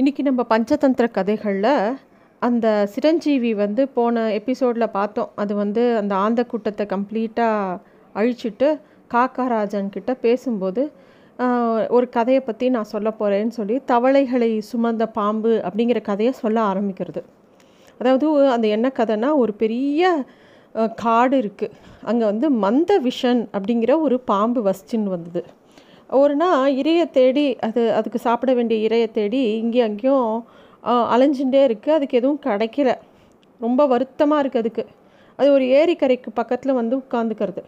இன்றைக்கி நம்ம பஞ்சதந்திர கதைகளில் அந்த சிரஞ்சீவி வந்து போன எபிசோடில் பார்த்தோம். அது வந்து அந்த ஆந்த கூட்டத்தை கம்ப்ளீட்டாக அழிச்சிட்டு காக்காராஜன்கிட்ட பேசும்போது ஒரு கதையை பற்றி நான் சொல்ல போகிறேன்னு சொல்லி தவளைகளை சுமந்த பாம்பு அப்படிங்கிற கதையை சொல்ல ஆரம்பிக்கிறது. அதாவது அந்த என்ன கதைனா ஒரு பெரிய காடு இருக்குது அங்கே வந்து மந்த விஷன் அப்படிங்கிற ஒரு பாம்பு வசிச்சுன்னு வந்தது. ஒரு நாள் இறையை தேடி அது அதுக்கு சாப்பிட வேண்டிய இறையை தேடி இங்கேயும் அங்கேயும் அலைஞ்சுட்டே இருக்குது அதுக்கு எதுவும் கிடைக்கல. ரொம்ப வருத்தமாக இருக்குது அதுக்கு. அது ஒரு ஏரிக்கரைக்கு பக்கத்தில் வந்து உட்காந்துக்கிறது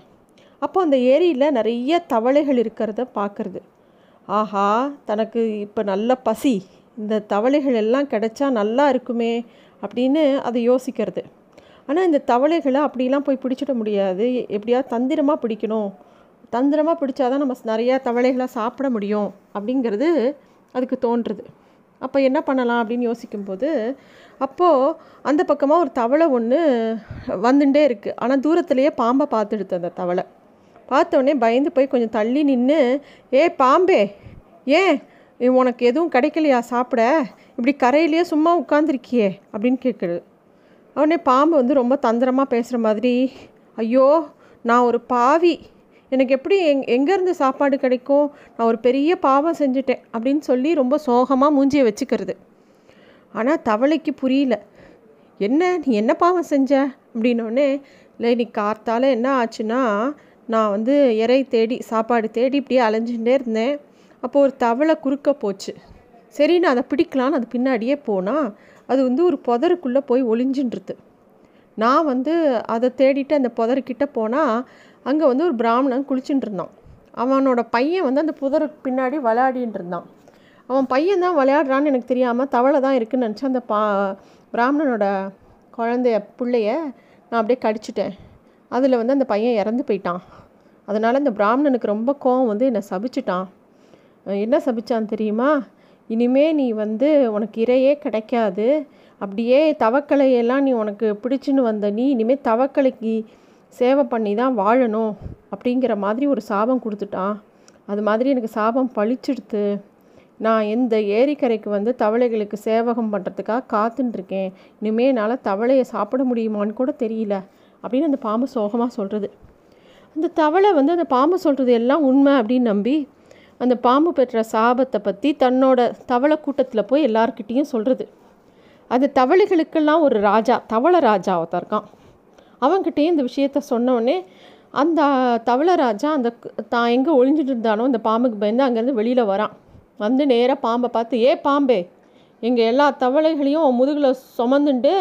அப்போ அந்த ஏரியில் நிறைய தவளைகள் இருக்கிறத பார்க்குறது. ஆஹா தனக்கு இப்போ நல்ல பசி. இந்த தவளைகள் எல்லாம் கிடைச்சா நல்லா இருக்குமே அப்படின்னு அதை யோசிக்கிறது. ஆனால் இந்த தவளைகளை அப்படிலாம் போய் பிடிச்சிட முடியாது. எப்படியாவது தந்திரமாக பிடிக்கணும். தந்திரமாக பிடிச்சாதான் நம்ம நிறையா தவளைகளை சாப்பிட முடியும் அப்படிங்கிறது அதுக்கு தோன்றுறது அப்போ என்ன பண்ணலாம் அப்படின்னு யோசிக்கும்போது அப்போது அந்த பக்கமாக ஒரு தவளை ஒன்று வந்துட்டே இருக்குது ஆனால் தூரத்துலேயே பாம்பை பார்த்துடுது அந்த தவளை. பார்த்த உடனே பயந்து போய் கொஞ்சம் தள்ளி நின்று ஏ பாம்பே ஏன் உனக்கு எதுவும் கிடைக்கலையா? சாப்பிட. இப்படி கரையிலேயே சும்மா உட்காந்துருக்கியே அப்படின்னு கேட்குது. உடனே பாம்பு வந்து ரொம்ப தந்திரமாக பேசுகிற மாதிரி ஐயோ நான் ஒரு பாவி எனக்கு எப்படி எங் எங்கேருந்து சாப்பாடு கிடைக்கும்? நான் ஒரு பெரிய பாவம் செஞ்சுட்டேன் அப்படின்னு சொல்லி ரொம்ப சோகமாக மூஞ்சியை வச்சுக்கிறது. ஆனால் தவளைக்கு புரியல. என்ன? நீ என்ன பாவம் செஞ்ச? அப்படின்னோடனே இல்லை இன்னைக்கு கார்த்தால் என்ன ஆச்சுன்னா நான் வந்து இறை தேடி சாப்பாடு தேடி இப்படியே அலைஞ்சுட்டே இருந்தேன். அப்போது ஒரு தவளை குறுக்க போச்சு. சரி நான் அதை பிடிக்கலான்னு அது பின்னாடியே போனால் அது வந்து ஒரு புதருக்குள்ளே போய் ஒளிஞ்சின்றது. நான் வந்து அதை தேடிட்டு அந்த புதர்கிட்ட போனால் அங்கே வந்து ஒரு பிராமணன் குளிச்சுட்டு இருந்தான். அவனோட பையன் வந்து அந்த புதருக்கு பின்னாடி விளையாடின்னு இருந்தான். அவன் பையன் தான் விளையாடுறான்னு எனக்கு தெரியாமல் தவளை தான் இருக்குன்னு நினச்சி அந்த பா பிராமணனோட குழந்தைய பிள்ளைய நான் அப்படியே கடிச்சிட்டேன். அதில் வந்து அந்த பையன் இறந்து போயிட்டான். அதனால் இந்த பிராமணனுக்கு ரொம்ப கோவம் வந்து என்னை சபிச்சிட்டான். என்ன சபிச்சான் தெரியுமா? இனிமே நீ வந்து உனக்கு இரையே கிடைக்காது. அப்படியே தவக்கலையெல்லாம் நீ உனக்கு பிடிச்சின்னு வந்த நீ இனிமேல் தவக்கலைக்கு சேவை பண்ணி தான் வாழணும் அப்படிங்கிற மாதிரி ஒரு சாபம் கொடுத்துட்டான். அது மாதிரி எனக்கு சாபம் பழிச்சிடுத்து நான் இந்த ஏரிக்கரைக்கு வந்து தவளைகளுக்கு சேவகம் பண்ணுறதுக்காக காத்துட்டுருக்கேன் இனிமே என்னால் தவளையை சாப்பிட முடியுமான்னு கூட தெரியல அப்படின்னு அந்த பாம்பு சோகமாக சொல்கிறது அந்த தவளை வந்து அந்த பாம்பு சொல்கிறது எல்லாம் உண்மை அப்படின்னு நம்பி அந்த பாம்பு பெற்ற சாபத்தை பற்றி தன்னோட தவளை கூட்டத்தில் போய் எல்லார்கிட்டேயும் சொல்கிறது அது தவளைகளுக்கெல்லாம் ஒரு ராஜா தவளை ராஜா ஒருத்தன் இருக்கான். அவன்கிட்டயும் இந்த விஷயத்த சொன்னோடனே அந்த தவளராஜா அந்த தான் எங்கே ஒளிஞ்சிட்டு இருந்தானோ அந்த பாம்புக்கு பயந்து அங்கேருந்து வெளியில் வரான். வந்து நேராக பாம்பை பார்த்து ஏ பாம்பே எங்கள் எல்லா தவளைகளையும் முதுகில் சுமந்துண்டு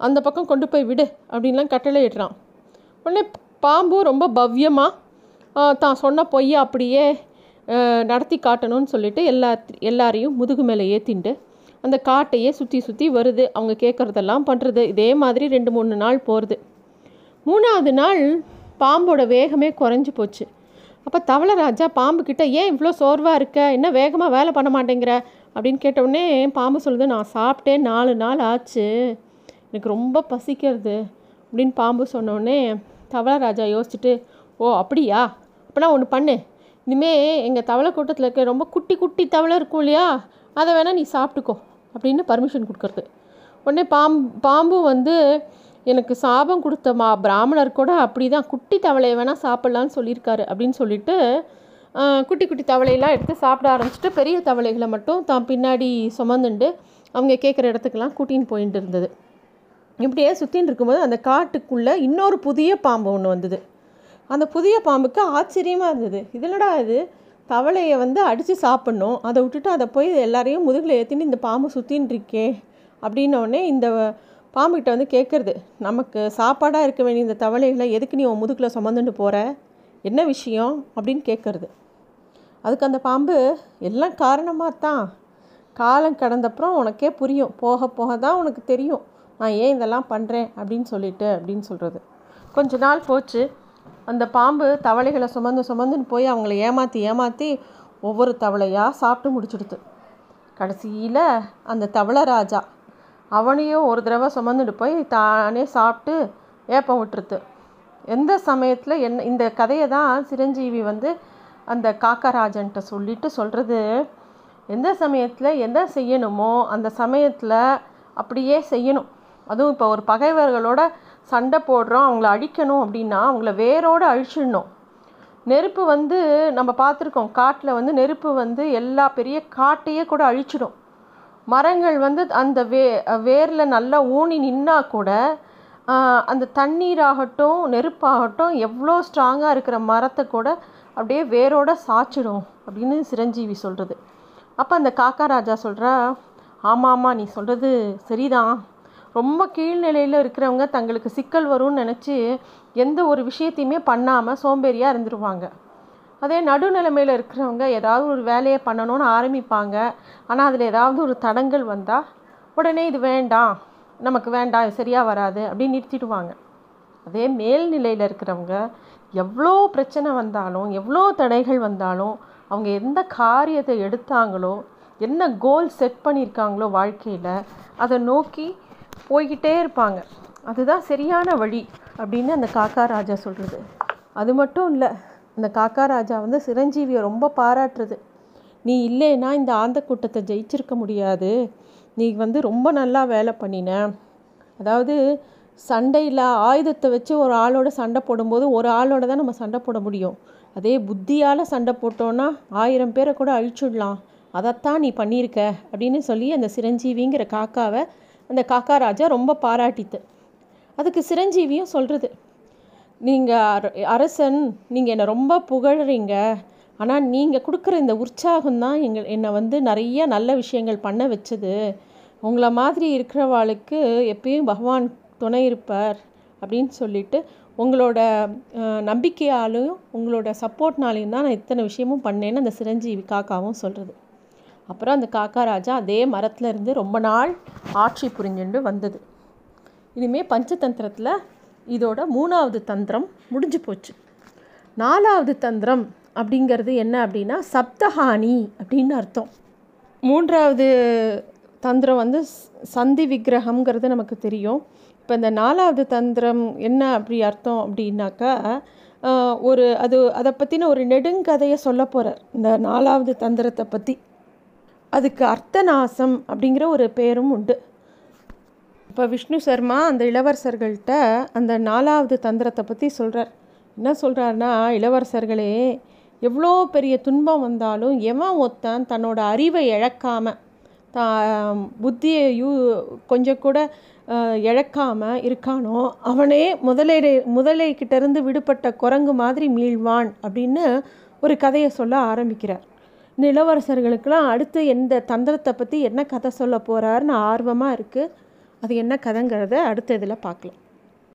அந்த பக்கம் கொண்டு போய் விடு அப்படின்லாம் கட்டளை இடுறான் உடனே பாம்பு ரொம்ப பவ்யமாக தான் சொன்ன பொய்யை அப்படியே நடத்தி காட்டணும்னு சொல்லிட்டு எல்லா எல்லாரையும் முதுகு மேலே ஏற்றிண்டு அந்த காட்டையே சுற்றி சுற்றி வருது. அவங்க கேட்குறதெல்லாம் பண்ணுறது இதே மாதிரி ரெண்டு மூணு நாள் போகிறது மூணாவது நாள் பாம்போட வேகமே குறைஞ்சி போச்சு. அப்போ தவளை ராஜா பாம்பு ஏன் இவ்வளோ சோர்வாக இருக்க? என்ன வேகமாக வேலை பண்ண மாட்டேங்கிற? அப்படின்னு கேட்டவுடனே பாம்பு சொல்லுது நான் சாப்பிட்டேன் நாலு நாள் ஆச்சு. எனக்கு ரொம்ப பசிக்கிறது. அப்படின்னு பாம்பு சொன்னோடனே தவளை ராஜா யோசிச்சுட்டு ஓ அப்படியா? அப்போனா ஒன்று பண்ணு. இனிமே எங்கள் தவளை கூட்டத்தில் இருக்க ரொம்ப குட்டி குட்டி தவளை இருக்கும் இல்லையா? அதை வேணால் நீ சாப்பிட்டுக்கோ. அப்படின்னு பர்மிஷன் கொடுக்கறது. உடனே பாம் பாம்பும் வந்து எனக்கு சாபம் கொடுத்த மா பிராமணர் கூட அப்படி தான் குட்டி தவளையை வேணால் சாப்பிட்லான்னு சொல்லியிருக்காரு அப்படின்னு சொல்லிட்டு குட்டி குட்டி தவளையெல்லாம் எடுத்து சாப்பிட ஆரம்பிச்சிட்டு பெரிய தவளைகளை மட்டும் தான் பின்னாடி சுமந்துண்டு அவங்க கேட்குற இடத்துக்கெல்லாம் கூட்டின்னு போயிட்டு இருந்தது. இப்படியே சுற்றின்னு இருக்கும்போது அந்த காட்டுக்குள்ளே இன்னொரு புதிய பாம்பு ஒன்று வந்தது. அந்த புதிய பாம்புக்கு ஆச்சரியமாக இருந்தது. இது என்னடா இது? தவளையை வந்து அடித்து சாப்பிட்ணும். அதை விட்டுட்டு அதை போய் எல்லாரையும் முதுகில் ஏற்றின்னு இந்த பாம்பு சுற்றின்னு இருக்கே அப்படின்னோடனே இந்த பாம்புக்கிட்ட வந்து கேட்குறது நமக்கு சாப்பாடாக இருக்க வேண்டிய இந்த தவளைகளை எதுக்கு நீ உன் முதுகில் சுமந்துட்டு போகிற என்ன விஷயம்? அப்படின்னு கேட்குறது. அதுக்கு அந்த பாம்பு எல்லாம் காரணமாக தான். காலம் கடந்தப்புறம் உனக்கே புரியும். போக போக தான் உனக்கு தெரியும். நான் ஏன் இதெல்லாம் பண்ணுறேன் அப்படின்னு சொல்லிட்டு அப்படின்னு சொல்கிறது கொஞ்ச நாள் போச்சு. அந்த பாம்பு தவளைகளை சுமந்து சுமந்துன்னு போய் அவங்கள ஏமாற்றி ஏமாற்றி ஒவ்வொரு தவளையாக சாப்பிட்டு முடிச்சிடுது கடைசியில் அந்த தவளை ராஜா அவனையும் ஒரு தடவை சுமந்துட்டு போய் தானே சாப்பிட்டு ஏப்பம் விட்டுருது எந்த சமயத்தில் என்ன இந்த கதையை தான் சிரஞ்சீவி வந்து அந்த காக்கராஜன்ட்ட சொல்லிட்டு சொல்கிறது எந்த சமயத்தில் என்ன செய்யணுமோ அந்த சமயத்தில் அப்படியே செய்யணும். அதுவும் இப்போ ஒரு பகைவர்களோட சண்டை போடுறோம் அவங்கள அழிக்கணும் அப்படின்னா அவங்கள வேரோடு அழிச்சிடணும். நெருப்பு வந்து நம்ம பார்த்துருக்கோம் காட்டில் வந்து நெருப்பு வந்து எல்லா பெரிய காட்டையே கூட அழிச்சிடும். மரங்கள் வந்து அந்த வே வேரில் நல்லா ஊனி நின்னா கூட அந்த தண்ணீராகட்டும் நெருப்பாகட்டும் எவ்வளோ ஸ்ட்ராங்காக இருக்கிற மரத்தை கூட அப்படியே வேரோட சாய்ச்சிடும் அப்படின்னு சிரஞ்சீவி சொல்கிறது அப்போ அந்த காக்கா ராஜா சொல்கிறா ஆமாம் ஆமாம் நீ சொல்கிறது சரிதான். ரொம்ப கீழ்நிலையில் இருக்கிறவங்க தங்களுக்கு சிக்கல் வரும்னு நினச்சி எந்த ஒரு விஷயத்தையுமே பண்ணாமல் சோம்பேறியாக இருந்துருவாங்க. அதே நடுநிலைமையில் இருக்கிறவங்க ஏதாவது ஒரு வேலையை பண்ணணும்னு ஆரம்பிப்பாங்க. ஆனால் அதில் ஏதாவது ஒரு தடங்கள் வந்தால் உடனே இது வேண்டாம் நமக்கு வேண்டாம் இது சரியாக வராது அப்படின்னு நிறுத்திடுவாங்க. அதே மேல்நிலையில் இருக்கிறவங்க எவ்வளோ பிரச்சனை வந்தாலும் எவ்வளோ தடைகள் வந்தாலும் அவங்க எந்த காரியத்தை எடுத்தாங்களோ என்ன கோல் செட் பண்ணியிருக்காங்களோ வாழ்க்கையில் அதை நோக்கி போய்கிட்டே இருப்பாங்க. அதுதான் சரியான வழி அப்படின்னு அந்த காக்கா ராஜா சொல்கிறது அது மட்டும் இல்லை அந்த காக்கா ராஜா வந்து சிரஞ்சீவியை ரொம்ப பாராட்டுறது. நீ இல்லைன்னா இந்த ஆந்த கூட்டத்தை ஜெயிச்சிருக்க முடியாது. நீ வந்து ரொம்ப நல்லா வேலை பண்ணின. அதாவது சண்டையில் ஆயுதத்தை வச்சு ஒரு ஆளோட சண்டை போடும்போது ஒரு ஆளோட தான் நம்ம சண்டை போட முடியும். அதே புத்தியால் சண்டை போட்டோன்னா ஆயிரம் பேரை கூட அழிச்சுடலாம். அதைத்தான் நீ பண்ணியிருக்க அப்படின்னு சொல்லி அந்த சிரஞ்சீவிங்கிற காக்காவை அந்த காக்கா ராஜா ரொம்ப பாராட்டித்து. அதுக்கு சிரஞ்சீவியும் சொல்கிறது நீங்கள் அரசன் நீங்கள் என்னை ரொம்ப புகழறீங்க. ஆனால் நீங்கள் கொடுக்குற இந்த உற்சாகம் தான் எங்கள் என்னை வந்து நிறைய நல்ல விஷயங்கள் பண்ண வச்சது. உங்களை மாதிரி இருக்கிறவாளுக்கு எப்பயும் பகவான் துணை இருப்பார் அப்படின்னு சொல்லிட்டு உங்களோட நம்பிக்கையாலையும் உங்களோட சப்போர்ட்னாலையும் தான் நான் இத்தனை விஷயமும் பண்ணேன்னு அந்த சிரஞ்சீவி காக்காவும் சொல்கிறது அப்புறம் அந்த காக்கா ராஜா அதே மரத்தில் இருந்து ரொம்ப நாள் ஆட்சி புரிஞ்சுண்டு வந்தது. இனிமேல் பஞ்சதந்திரத்தில் இதோட மூணாவது தந்திரம் முடிஞ்சு போச்சு. நாலாவது தந்திரம் அப்படிங்கிறது என்ன அப்படின்னா சப்தஹானி அப்படின்னு அர்த்தம். மூன்றாவது தந்திரம் வந்து சந்தி விக்கிரகம்ங்கிறது நமக்கு தெரியும். இப்போ இந்த நாலாவது தந்திரம் என்ன அப்படி அர்த்தம் அப்படின்னாக்கா ஒரு அது அதை பற்றின ஒரு நெடுங்கதையை சொல்ல போகிறார் இந்த நாலாவது தந்திரத்தை பற்றி அதுக்கு அர்த்தநாசம் அப்படிங்கிற ஒரு பேரும் உண்டு. இப்போ விஷ்ணு சர்மா அந்த இளவரசர்கள்ட்ட அந்த நாலாவது தந்திரத்தை பற்றி சொல்கிறார் என்ன சொல்கிறாருன்னா இளவரசர்களே எவ்வளோ பெரிய துன்பம் வந்தாலும் எவன் ஒத்தன் தன்னோட அறிவை இழக்காமல் தா புத்தியை யூ கொஞ்சம் கூட இழக்காமல் இருக்கானோ அவனே முதலை முதலைக்கிட்டேருந்து விடுபட்ட குரங்கு மாதிரி மீழ்வான் அப்படின்னு ஒரு கதையை சொல்ல ஆரம்பிக்கிறார். இந்த இளவரசர்களுக்கெல்லாம் அடுத்து எந்த தந்திரத்தை பற்றி என்ன கதை சொல்ல போகிறாருன்னு ஆர்வமாக இருக்குது அது என்ன கதைங்கிறத அடுத்த இதில் பார்க்கலாம்.